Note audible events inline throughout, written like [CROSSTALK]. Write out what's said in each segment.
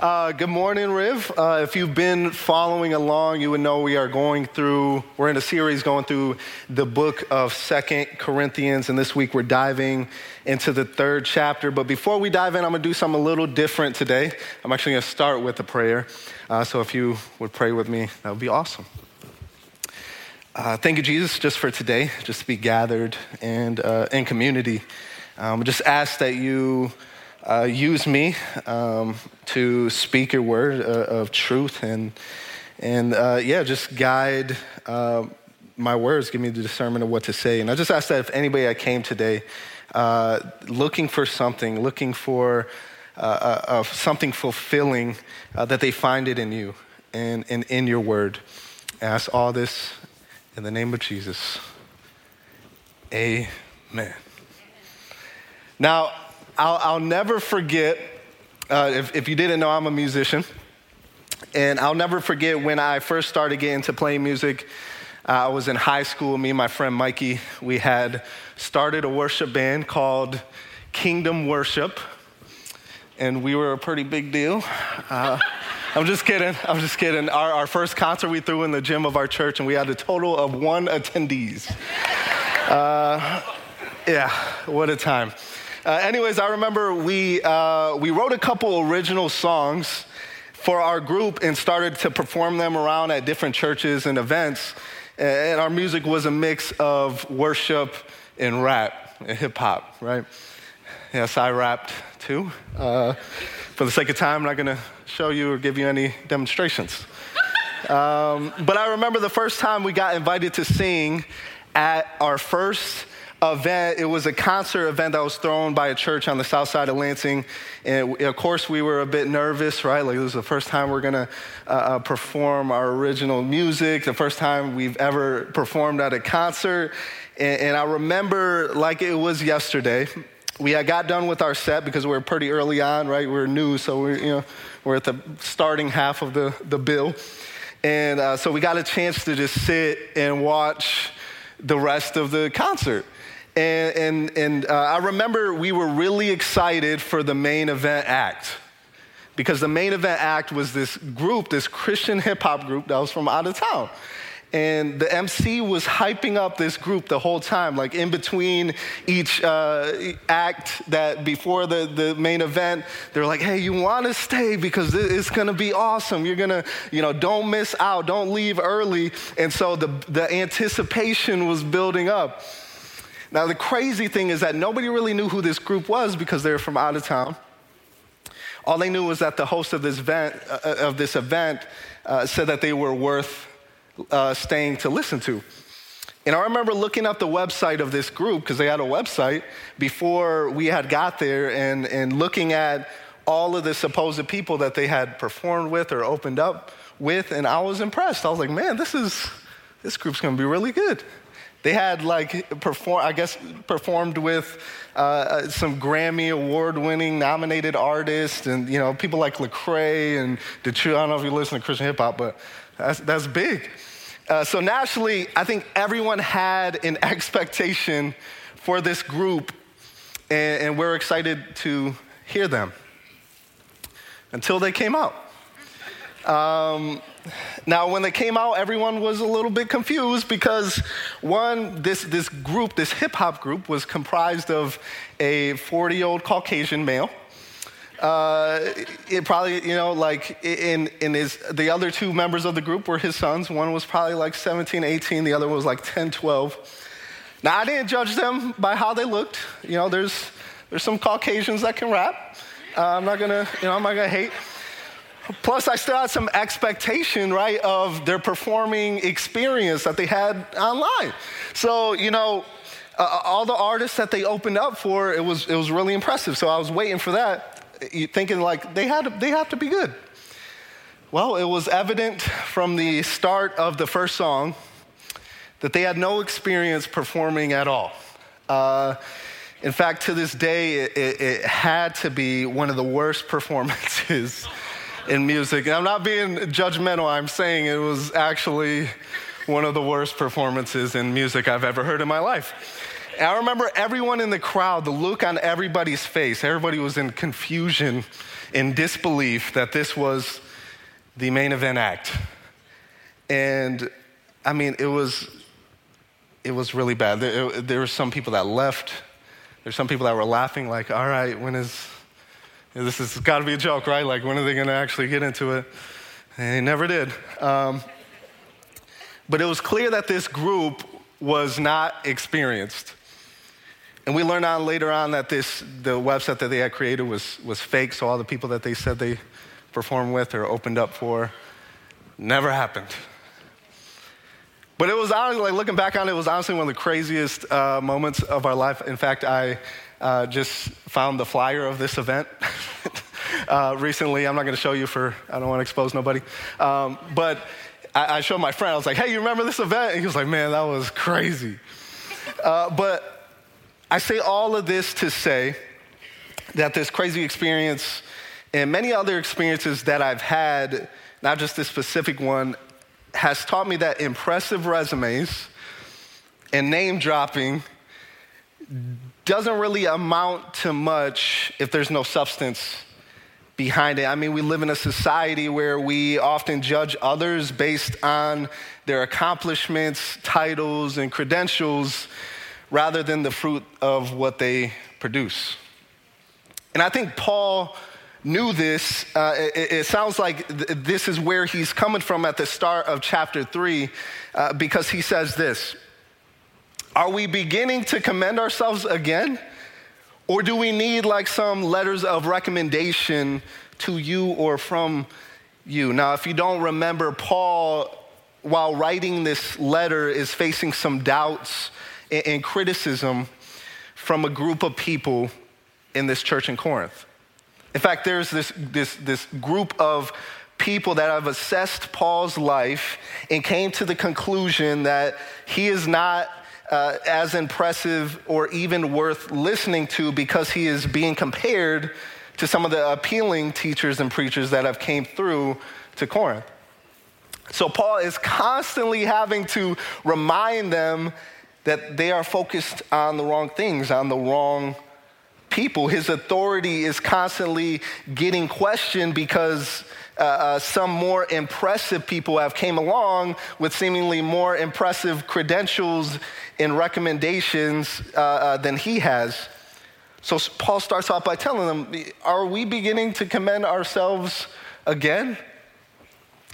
Uh, good morning, Riv. Uh, if you've been following along, you would know we are going through, we're in a series going through the book of Second Corinthians, and this week we're diving into the third chapter. But before we dive in, I'm going to do something a little different today. I'm actually going to start with a prayer. Uh, so if you would pray with me, that would be awesome. Uh, thank you, Jesus, just for today, just to be gathered and uh, in community. Um, just ask that you uh, use me um, to speak your word uh, of truth and, and uh, yeah, just guide uh, my words, give me the discernment of what to say. And I just ask that if anybody I came today uh, looking for something, looking for uh, something fulfilling, that they find it in you and, and in your word. I ask all this in the name of Jesus. Amen. Now, I'll, I'll never forget, uh, if, if you didn't know, I'm a musician. And I'll never forget when I first started getting to playing music. Uh, I was in high school. Me and my friend Mikey, we had started a worship band called Kingdom Worship. And we were a pretty big deal. Uh, [LAUGHS] I'm just kidding. I'm just kidding. Our, our, first concert we threw in the gym of our church, and we had a total of one attendees. Uh, yeah, what a time. Uh, anyways, I remember we, uh, we wrote a couple original songs for our group and started to perform them around at different churches and events. And our music was a mix of worship and rap and hip hop, right? Yes, I rapped too. Uh, for the sake of time, I'm not gonna show you or give you any demonstrations. [LAUGHS] Um, but I remember the first time we got invited to sing at our first event. It was a concert event that was thrown by a church on the south side of Lansing. And of course, we were a bit nervous, right? Like, it was the first time we're gonna uh, uh, perform our original music, the first time we've ever performed at a concert. And, and I remember like it was yesterday. We had got done with our set because we were pretty early on, right? We are new, so we're, you know, we're at the starting half of the, the bill. And uh, so we got a chance to just sit and watch the rest of the concert. And, and, and uh, I remember we were really excited for the main event act because the main event act was this group, this Christian hip hop group that was from out of town. And the MC was hyping up this group the whole time, like in between each uh, act that before the, the main event, they're like, hey, you want to stay because it's to be awesome. You're to, you know, don't miss out, don't leave early. And so the, the anticipation was building up. Now, the crazy thing is that nobody really knew who this group was because they were from out of town. All they knew was that the host of this event, uh, of this event uh, said that they were worth uh, staying to listen to. And I remember looking up the website of this group because they had a website before we had got there and, and looking at all of the supposed people that they had performed with or opened up with. And I was impressed. I was like, man, this is, this group's going to be really good. They had like perform, I guess, performed with uh, uh some Grammy award-winning nominated artists, and you know people like Lecrae and Detroit. I don't know if you listen to Christian hip hop, but that's, that's big. Uh, so naturally, I think everyone had an [LAUGHS] expectation for this group, and, and we're excited to hear them until they came out. Um, now, when they came out, everyone was a little bit confused because one, this, this group, this hip hop group, was comprised of a 40 year old Caucasian male. Uh, it probably, you know, like in, in his, the other two members of the group were his sons. One was probably like 17, 18, the other was like 10, 12. Now, I didn't judge them by how they looked. You know, there's, there's some Caucasians that can rap. Uh, I'm not gonna, you know, I'm not gonna hate. Plus, I still had some expectation, right, of their performing experience that they had online. So, you know, uh, uh, all the artists that they opened up for, it was, it was really impressive. So I was waiting for that, thinking like they, had to, they have to be good. Well, it was evident from the start of the first song that they had no experience performing at all. Uh, in fact, to this day, it, it, it had to be one of the worst [LAUGHS] performances in music. And I'm not being judgmental, I'm saying it was actually one of the worst performances in music I've ever heard in my life. And I remember everyone in the crowd, the look on everybody's face, everybody was in confusion, in disbelief that this was the main event act. And I mean, it was, it was really bad. There, there were some people that left. There's some people that were laughing, like, all right, when is, this has got to be a joke, right? Like, when are they going to actually get into it? And they never did. Um, but it was clear that this group was not experienced. And we learned on later on that this, the website that they had created was, was fake, so all the people that they said they performed with or opened up for never happened. But it was honestly, like looking back on it, it was honestly one of the craziest uh, moments of our life. In fact, I uh, just found the flyer of this event [LAUGHS] uh, recently. I'm not going to show you for, I don't want to expose nobody. Um, but I, I, showed my friend, I was like, hey, you remember this event? And he was like, man, that was crazy. Uh, but I say all of this to say that this crazy experience and many other experiences that I've had, not just this specific one, has taught me that impressive resumes and name dropping doesn't really amount to much if there's no substance behind it. I mean, we live in a society where we often judge others based on their accomplishments, titles, and credentials rather than the fruit of what they produce. And I think Paul knew this, uh, it, it, sounds like th- this is where he's coming from at the start of chapter three, uh, because he says this Are we beginning to commend ourselves again? Or do we need like some letters of recommendation to you or from you? Now, if you don't remember, Paul, while writing this letter, is facing some doubts and, criticism from a group of people in this church in Corinth. In fact, there's this, this, this group of people that have assessed Paul's life and came to the conclusion that he is not uh, as impressive or even worth listening to because he is being compared to some of the appealing teachers and preachers that have came through to Corinth. So Paul is constantly having to remind them that they are focused on the wrong things, on the wrong people. His authority is constantly getting questioned because uh, uh, some more impressive people have came along with seemingly more impressive credentials and recommendations uh, uh than he has. So Paul starts off by telling them, Are we beginning to commend ourselves again?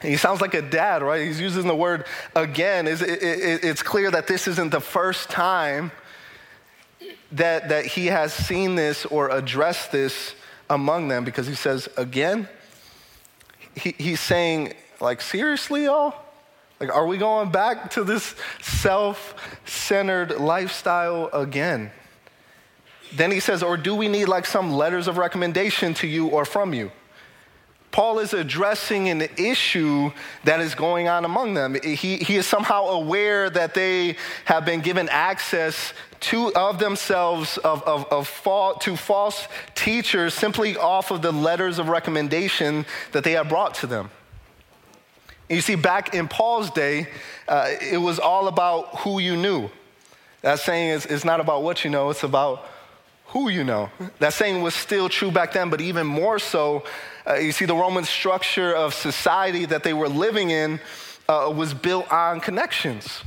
he sounds like a dad, right? He's using the word again. It's clear that this isn't the first time that, that he has seen this or addressed this among them because he says, again, he, he's saying, like, seriously, y'all? Like, are we going back to this self centered lifestyle again? Then he says, or do we need like some letters of recommendation to you or from you? Paul is addressing an issue that is going on among them. He, he is somehow aware that they have been given access to of themselves of, of, of fall, to false teachers simply off of the letters of recommendation that they have brought to them. You see, back in Paul's day, uh, it was all about who you knew. That saying is, is not about what you know, it's about who you know. That saying was still true back then, but even more so uh, you see, the Roman structure of society that they were living in uh, was built on connections.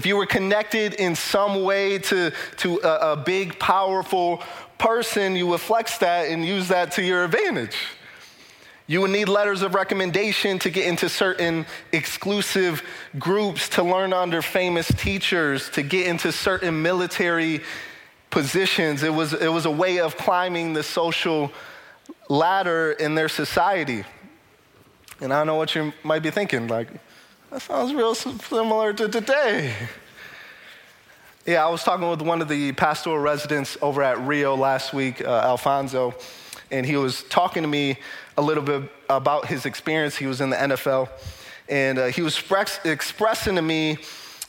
If you were connected in some way to, to a, a big, powerful person, you would flex that and use that to your advantage. You would need letters of recommendation to get into certain exclusive groups, to learn under famous teachers, to get into certain military positions. It was, it was a way of climbing the social ladder in their society. And I don't know what you might be thinking, like, that sounds real similar to today. Yeah, I was talking with one of the pastoral residents over at Riv last week, uh, Alfonso, and he was talking to me a little bit about his experience. He was in the NFL, and uh, he was express, expressing to me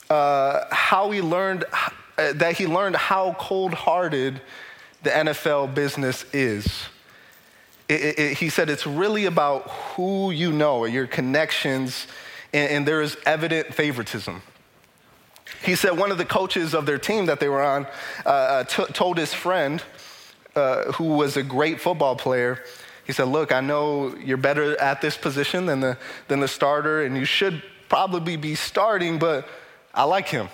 uh, how he learned uh, that he learned how cold-hearted the NFL business is. It, it, he said it's really about who you know, your connections, and, and there is evident favoritism. He said one of the coaches of their team that they were on uh, uh, t- told his friend, uh, who was a great football player, he said, Look, I know you're better at this position than the, than the starter, and you should probably be starting, but I like him.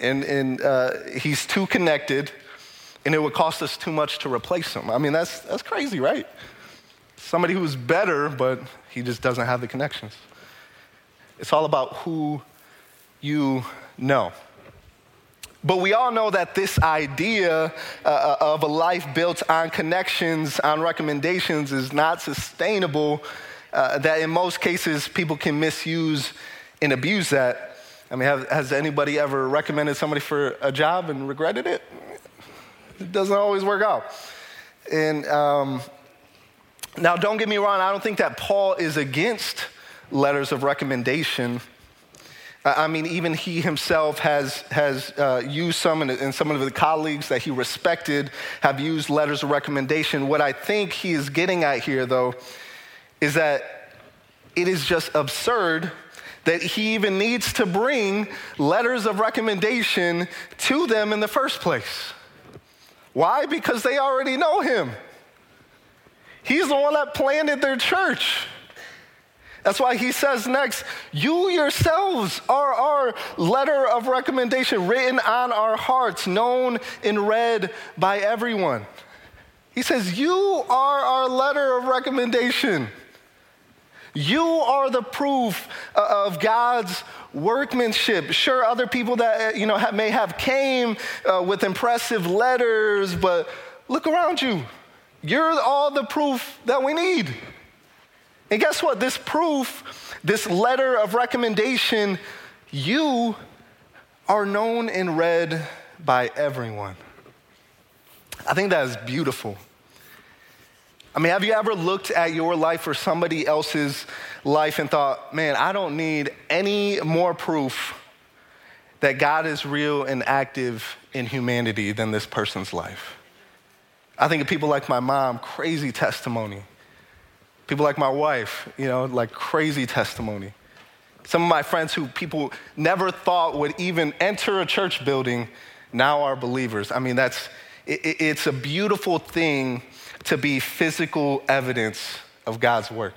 And, and uh, he's too connected, and it would cost us too much to replace him. I mean, that's, that's crazy, right? Somebody who's better, but he just doesn't have the connections. It's all about who you know. But we all know that this idea uh, uh, of a life built on connections, on recommendations, is not sustainable. Uh, that in most cases, people can misuse and abuse that. I mean, have, has anybody ever recommended somebody for a job and regretted it? It doesn't always work out. And um, now, don't get me wrong, I don't think that Paul is against letters of recommendation. I mean, even he himself has, has uh, used some, and, and some of the colleagues that he respected have used letters of recommendation. What I think he is getting at here, though, is that it is just absurd that he even needs to bring letters of recommendation to them in the first place. Why? Because they already know him. He's the one that planted their church. That's why he says next, You yourselves are our letter of recommendation written on our hearts, known and read by everyone. He says, You are our letter of recommendation. You are the proof uh, of God's workmanship. Sure, other people that uh, you know may have came uh, with impressive letters, but look around you. You're all the proof that we need. And guess what? This proof, this letter of recommendation, you are known and read by everyone. I think that is beautiful. I mean, have you ever looked at your life or somebody else's life and thought, man, I don't need any more proof that God is real and active in humanity than this person's life? I think of people like my mom, crazy testimony. People like my wife, you know, like crazy testimony. Some of my friends who people never thought would even enter a church building now are believers. I mean, that's, it, it's a beautiful thing to be physical evidence of God's work.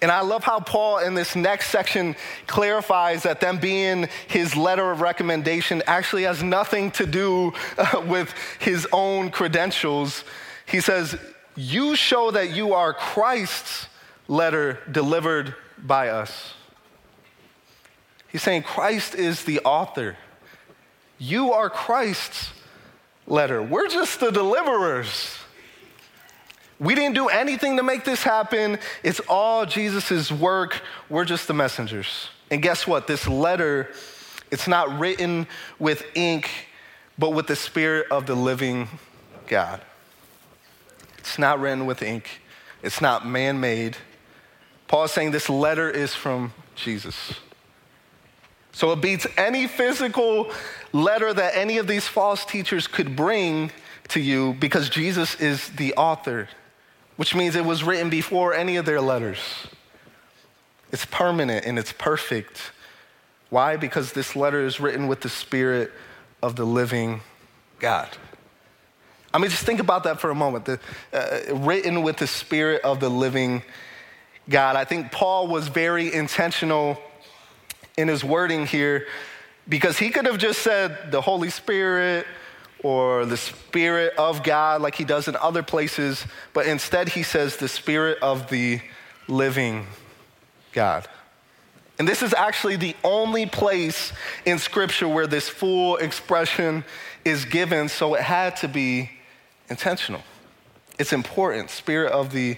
And I love how Paul in this next section clarifies that them being his letter of recommendation actually has nothing to do [LAUGHS] with his own credentials. He says, you show that you are Christ's letter delivered by us. He's saying Christ is the author. You are Christ's letter. We're just the deliverers. We didn't do anything to make this happen. It's all Jesus' work. We're just the messengers. And guess what? This letter, it's not written with ink, but with the spirit of the living God. It's not written with ink, it's not man made. Paul is saying this letter is from Jesus. So it beats any physical letter that any of these false teachers could bring to you because Jesus is the author, which means it was written before any of their letters. It's permanent and it's perfect. Why? Because this letter is written with the Spirit of the living God. I mean, just think about that for a moment. The, uh, written with the spirit of the living God. I think Paul was very intentional in his wording here because he could have just said the Holy Spirit or the Spirit of God like he does in other places, but instead he says the Spirit of the living God. And this is actually the only place in Scripture where this full expression is given, so it had to be intentional. It's important. Spirit of the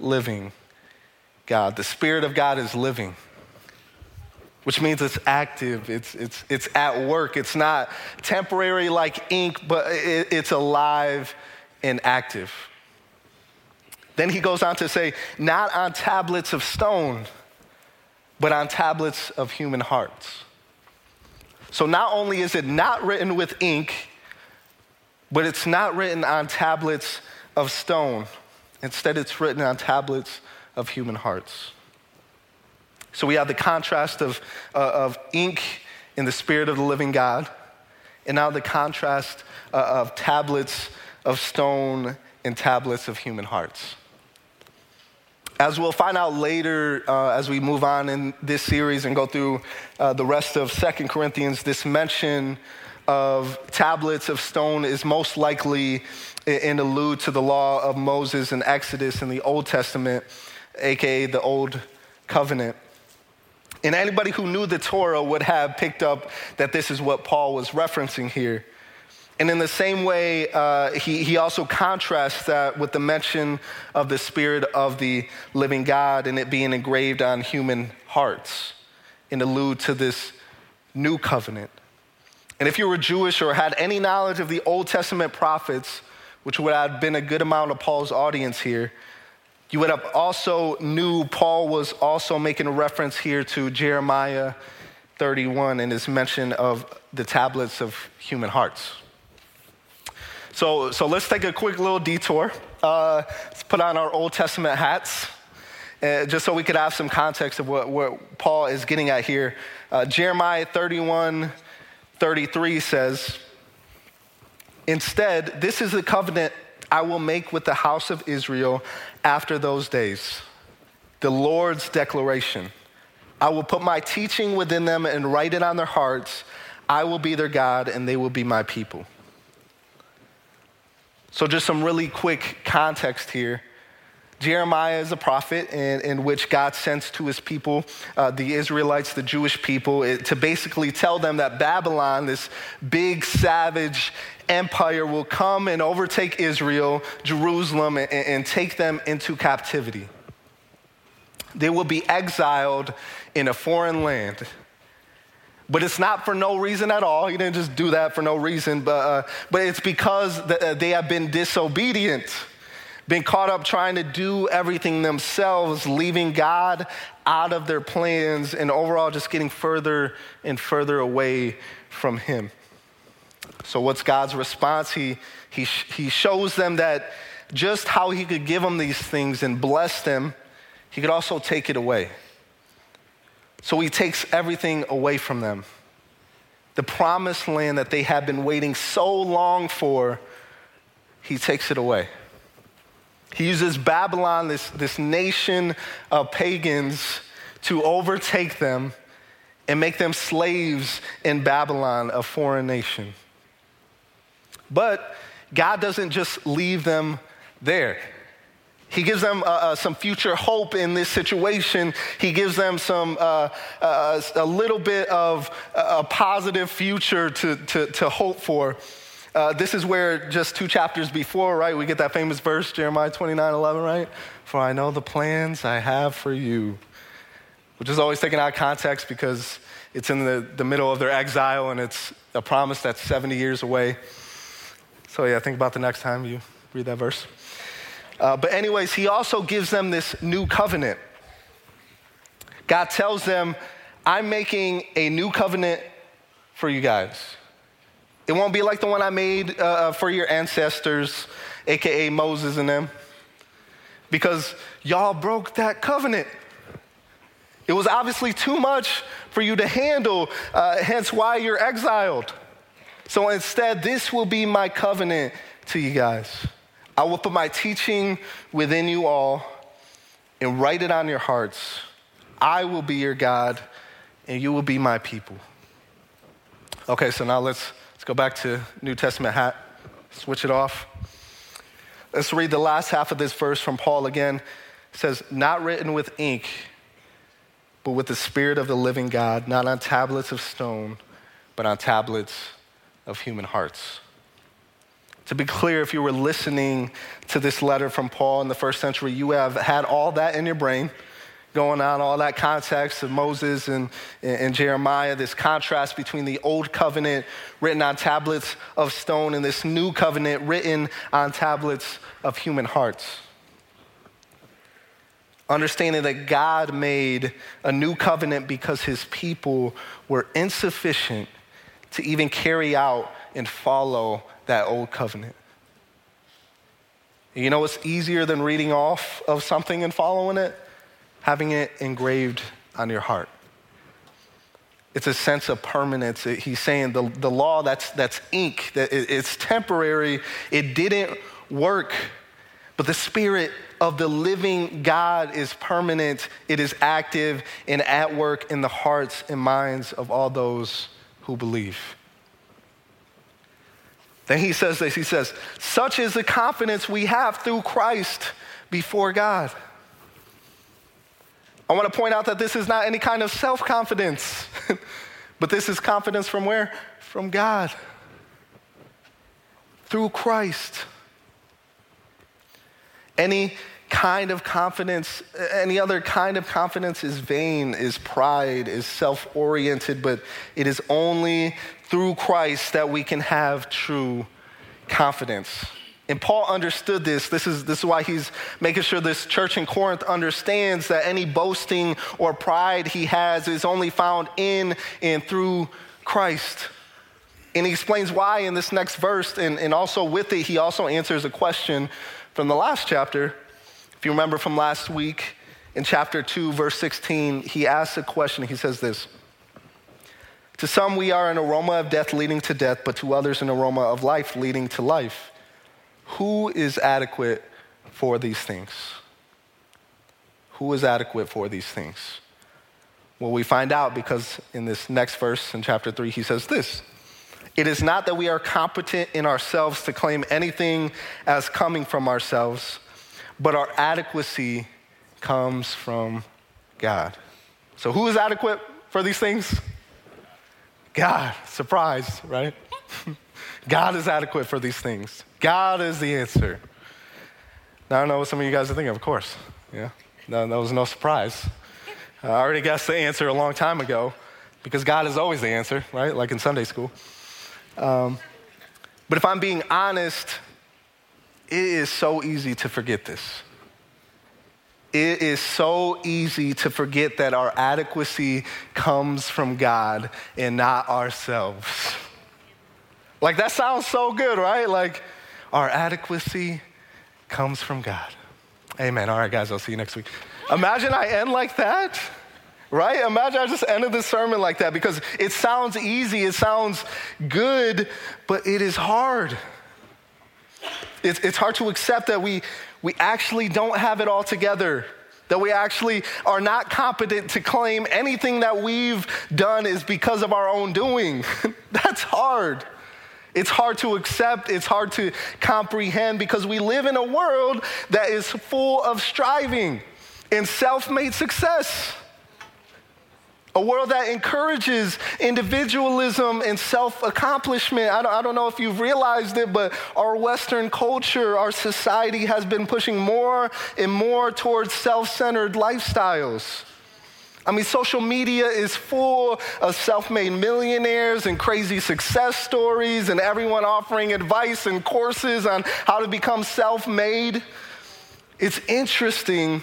living God. The Spirit of God is living, which means it's active, it's, it's, it's at work. It's not temporary like ink, but it, it's alive and active. Then he goes on to say, not on tablets of stone, but on tablets of human hearts. So not only is it not written with ink, but it's not written on tablets of stone. Instead, it's written on tablets of human hearts. So we have the contrast of, uh, of ink in the spirit of the living God, and now the contrast uh, of tablets of stone and tablets of human hearts. As we'll find out later uh, as we move on in this series and go through uh, the rest of Second Corinthians, this mention of tablets of stone is most likely in allude to the law of Moses and Exodus in the Old Testament, aka the Old Covenant. And anybody who knew the Torah would have picked up that this is what Paul was referencing here. And in the same way, uh, he, he also contrasts that with the mention of the Spirit of the living God and it being engraved on human hearts and allude to this new covenant. And if you were Jewish or had any knowledge of the Old Testament prophets, which would have been a good amount of Paul's audience here, you would have also knew Paul was also making a reference here to Jeremiah 31 and his mention of the tablets of human hearts. So, so let's take a quick little detour. Uh, let's put on our Old Testament hats, uh, just so we could have some context of what, what Paul is getting at here. Uh, Jeremiah 31 33 says, Instead, this is the covenant I will make with the house of Israel after those days. The Lord's declaration. I will put my teaching within them and write it on their hearts. I will be their God, and they will be my people. So, just some really quick context here. Jeremiah is a prophet in, in which God sends to his people, uh, the Israelites, the Jewish people, it, to basically tell them that Babylon, this big, savage empire, will come and overtake Israel, Jerusalem, and, and take them into captivity. They will be exiled in a foreign land. But it's not for no reason at all. He didn't just do that for no reason, but, uh, but it's because uh, they have been disobedient, been caught up trying to do everything themselves, leaving God out of their plans, and overall just getting further and further away from Him. So, what's God's response? He, he, he shows them that just how He could give them these things and bless them, He could also take it away. So he takes everything away from them. The promised land that they had been waiting so long for, he takes it away. He uses Babylon, this, this nation of pagans, to overtake them and make them slaves in Babylon, a foreign nation. But God doesn't just leave them there. He gives them uh, uh, some future hope in this situation. He gives them some, uh, uh a little bit of a positive future to, to, to hope for. Uh, this is where just two chapters before, right, we get that famous verse, Jeremiah 29 11, right? For I know the plans I have for you, which is always taken out of context because it's in the, the middle of their exile and it's a promise that's 70 years away. So, yeah, think about the next time you read that verse. Uh, but, anyways, he also gives them this new covenant. God tells them, I'm making a new covenant for you guys. It won't be like the one I made uh, uh for your ancestors, AKA Moses and them, because y'all broke that covenant. It was obviously too much for you to handle, uh, hence why you're exiled. So instead, this will be my covenant to you guys. I will put my teaching within you all and write it on your hearts. I will be your God, and you will be my people. Okay, so now let's, let's go back to New Testament hat, switch it off. Let's read the last half of this verse from Paul again. It says, Not written with ink, but with the Spirit of the living God, not on tablets of stone, but on tablets of human hearts. To be clear, if you were listening to this letter from Paul in the first century, you have had all that in your brain going on, all that context of Moses and, and Jeremiah, this contrast between the old covenant written on tablets of stone and this new covenant written on tablets of human hearts. Understanding that God made a new covenant because his people were insufficient to even carry out and follow that old covenant. You know what's easier than reading off of something and following it? Having it engraved on your heart. It's a sense of permanence. He's saying the, the law that's, that's ink, that it's temporary, it didn't work. But the Spirit of the living God is permanent, it is active and at work in the hearts and minds of all those who believe. Then he says this He says, Such is the confidence we have through Christ before God. I want to point out that this is not any kind of self confidence, [LAUGHS] but this is confidence from where? From God. Through Christ. Any kind of confidence, any other kind of confidence is vain, is pride, is self oriented, but it is only through Christ that we can have true confidence. And Paul understood this. This is, this is why he's making sure this church in Corinth understands that any boasting or pride he has is only found in and through Christ. And he explains why in this next verse, and, and also with it, he also answers a question from the last chapter. If you remember from last week, in chapter 2, verse 16, he asks a question. He says this To some, we are an aroma of death leading to death, but to others, an aroma of life leading to life. Who is adequate for these things? Who is adequate for these things? Well, we find out because in this next verse in chapter 3, he says this It is not that we are competent in ourselves to claim anything as coming from ourselves, but our adequacy comes from God. So, who is adequate for these things? God. Surprise, right? [LAUGHS] God is adequate for these things. God is the answer. Now, I don't know what some of you guys are thinking, of course. Yeah, no, that was no surprise. I already guessed the answer a long time ago because God is always the answer, right? Like in Sunday school. Um, but if I'm being honest, it is so easy to forget this. It is so easy to forget that our adequacy comes from God and not ourselves. Like, that sounds so good, right? Like, our adequacy comes from God. Amen. All right, guys, I'll see you next week. Imagine I end like that, right? Imagine I just ended the sermon like that because it sounds easy, it sounds good, but it is hard. It's, it's hard to accept that we, we actually don't have it all together, that we actually are not competent to claim anything that we've done is because of our own doing. [LAUGHS] That's hard. It's hard to accept, it's hard to comprehend because we live in a world that is full of striving and self made success. A world that encourages individualism and self accomplishment. I don't, I don't know if you've realized it, but our Western culture, our society has been pushing more and more towards self centered lifestyles. I mean, social media is full of self made millionaires and crazy success stories, and everyone offering advice and courses on how to become self made. It's interesting.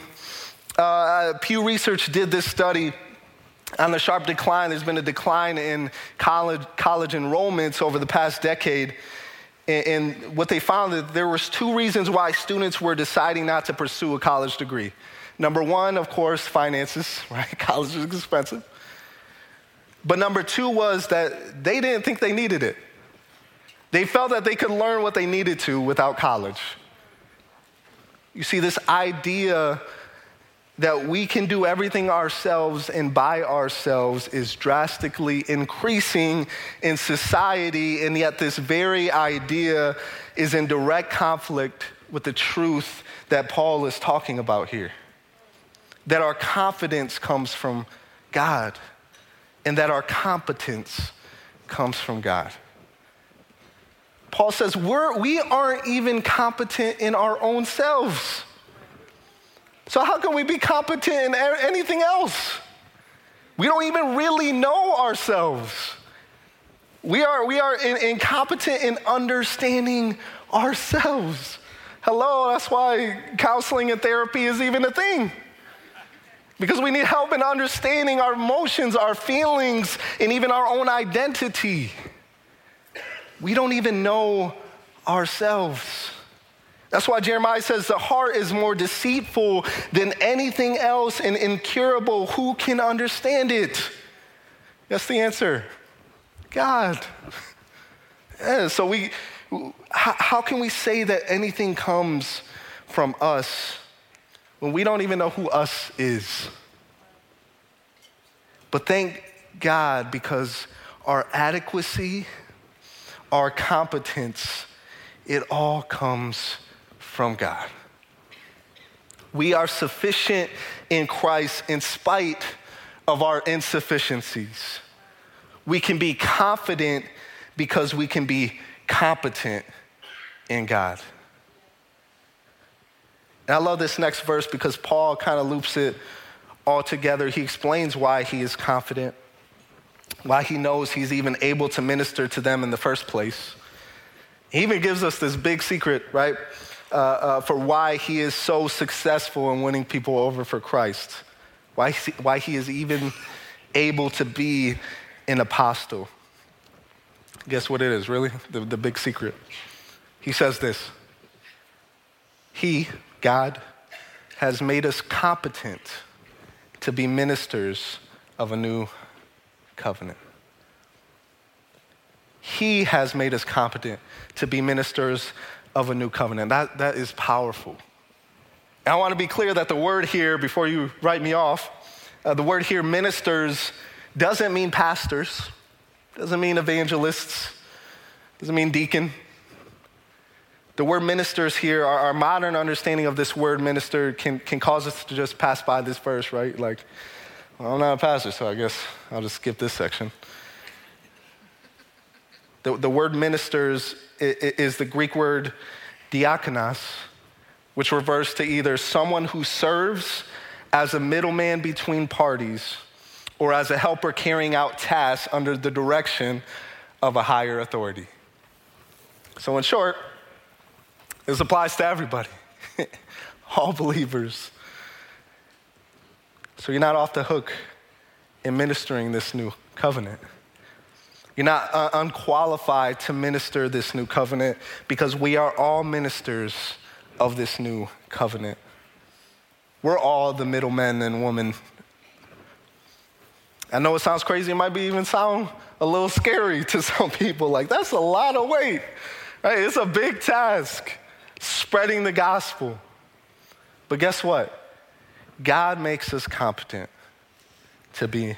Uh, Pew Research did this study on the sharp decline. There's been a decline in college, college enrollments over the past decade. And, and what they found that there was two reasons why students were deciding not to pursue a college degree. Number one, of course, finances, [LAUGHS] right? College is expensive. But number two was that they didn't think they needed it. They felt that they could learn what they needed to without college. You see, this idea that we can do everything ourselves and by ourselves is drastically increasing in society, and yet this very idea is in direct conflict with the truth that Paul is talking about here that our confidence comes from God and that our competence comes from God. Paul says we're, we aren't even competent in our own selves. So, how can we be competent in anything else? We don't even really know ourselves. We are, we are in, incompetent in understanding ourselves. Hello, that's why counseling and therapy is even a thing. Because we need help in understanding our emotions, our feelings, and even our own identity. We don't even know ourselves. That's why Jeremiah says the heart is more deceitful than anything else and incurable. Who can understand it? That's the answer God. Yeah, so we, how, how can we say that anything comes from us when we don't even know who us is? But thank God because our adequacy, our competence, it all comes from God. We are sufficient in Christ in spite of our insufficiencies. We can be confident because we can be competent in God. And I love this next verse because Paul kind of loops it all together. He explains why he is confident, why he knows he's even able to minister to them in the first place. He even gives us this big secret, right? uh, uh, for why he is so successful in winning people over for Christ, why he, why he is even able to be an apostle. Guess what it is, really? The, the big secret. He says this He, God, has made us competent to be ministers of a new covenant. He has made us competent to be ministers of a new covenant. That, that is powerful. And I want to be clear that the word here, before you write me off, uh, the word here, ministers, doesn't mean pastors, doesn't mean evangelists, doesn't mean deacon. The word ministers here, our, our, modern understanding of this word minister can, can cause us to just pass by this verse, right? Like, well, I'm not a pastor, so I guess I'll just skip this section. The, the word ministers is the Greek word diakonos, which refers to either someone who serves as a middleman between parties or as a helper carrying out tasks under the direction of a higher authority. So, in short, this applies to everybody, [LAUGHS] all believers. So, you're not off the hook in ministering this new covenant. You're not uh, unqualified to minister this new covenant because we are all ministers of this new covenant. We're all the middlemen and women. I know it sounds crazy, it might be even sound a little scary [LAUGHS] to some people. Like, that's a lot of weight, right? It's a big task spreading the gospel. But guess what? God makes us competent to be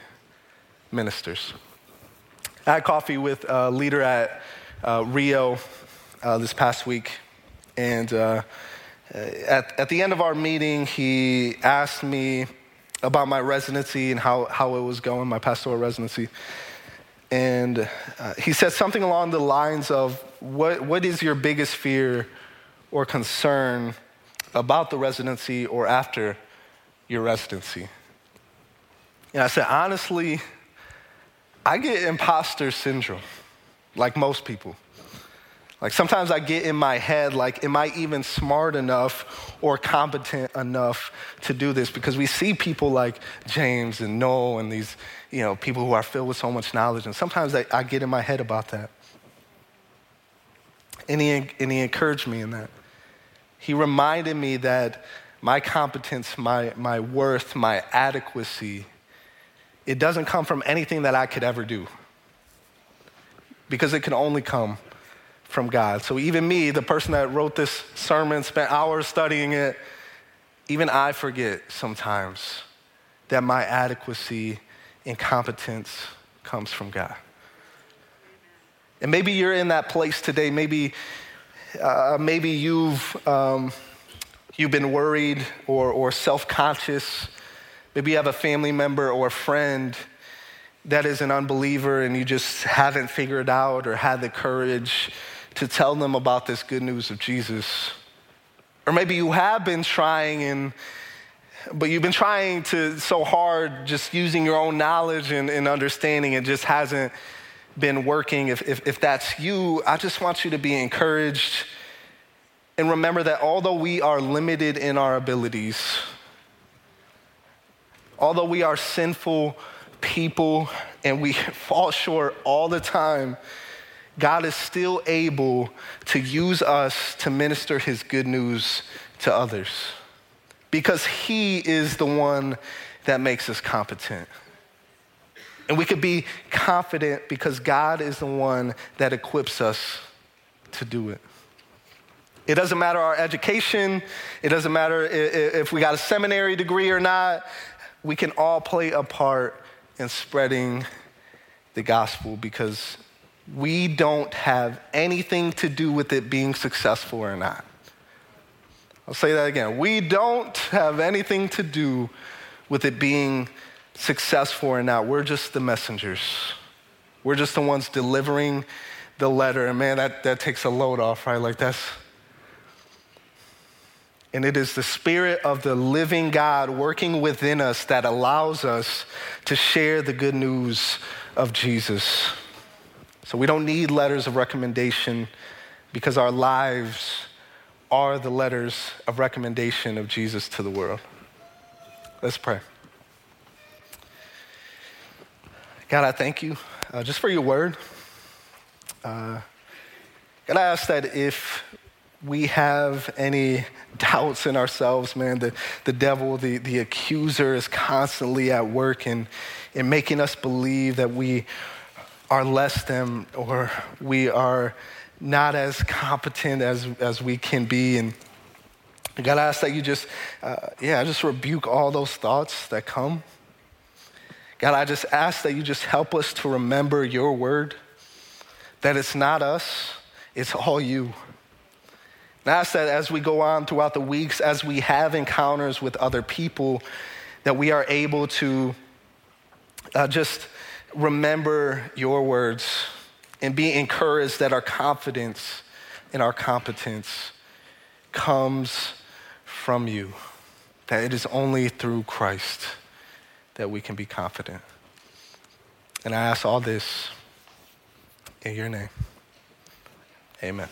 ministers. I had coffee with a leader at uh, Riv uh, this past week, and uh, at, at the end of our meeting, he asked me about my residency and how, how it was going, my pastoral residency. And uh, he said something along the lines of, what, what is your biggest fear or concern about the residency or after your residency? And I said, honestly, I get imposter syndrome, like most people. Like sometimes I get in my head, like, am I even smart enough or competent enough to do this? Because we see people like James and Noel and these, you know, people who are filled with so much knowledge. And sometimes I, I get in my head about that. And he, and he encouraged me in that. He reminded me that my competence, my, my worth, my adequacy it doesn't come from anything that I could ever do because it can only come from God. So even me, the person that wrote this sermon, spent hours studying it, even I forget sometimes that my adequacy and competence comes from God. And maybe you're in that place today. Maybe, uh, maybe you've, um, you've been worried or, or self conscious Maybe you have a family member or a friend that is an unbeliever and you just haven't figured out or had the courage to tell them about this good news of Jesus. Or maybe you have been trying and but you've been trying to so hard just using your own knowledge and, and understanding it just hasn't been working if, if, if that's you i just want you to be encouraged and remember that although we are limited in our abilities Although we are sinful people and we [LAUGHS] fall short all the time, God is still able to use us to minister his good news to others because he is the one that makes us competent. And we could be confident because God is the one that equips us to do it. It doesn't matter our education, it doesn't matter if we got a seminary degree or not, we can all play a part in spreading the gospel because we don't have anything to do with it being successful or not. I'll say that again. We don't have anything to do with it being successful or not. We're just the messengers. We're just the ones delivering the letter. And man, that, that takes a load off, right? Like that's. And it is the Spirit of the living God working within us that allows us to share the good news of Jesus. So we don't need letters of recommendation because our lives are the letters of recommendation of Jesus to the world. Let's pray. God, I thank you uh, just for your word. Uh, God, I ask that if we have any doubts in ourselves, man, the, the devil, the, the accuser is constantly at work in, in making us believe that we are less than or we are not as competent as, as we can be. And God, I ask that you just, uh, yeah, just rebuke all those thoughts that come. God, I just ask that you just help us to remember your word, that it's not us, it's all you. And I ask that as we go on throughout the weeks, as we have encounters with other people, that we are able to uh, just remember your words and be encouraged that our confidence and our competence comes from you, that it is only through Christ that we can be confident. And I ask all this in your name. Amen.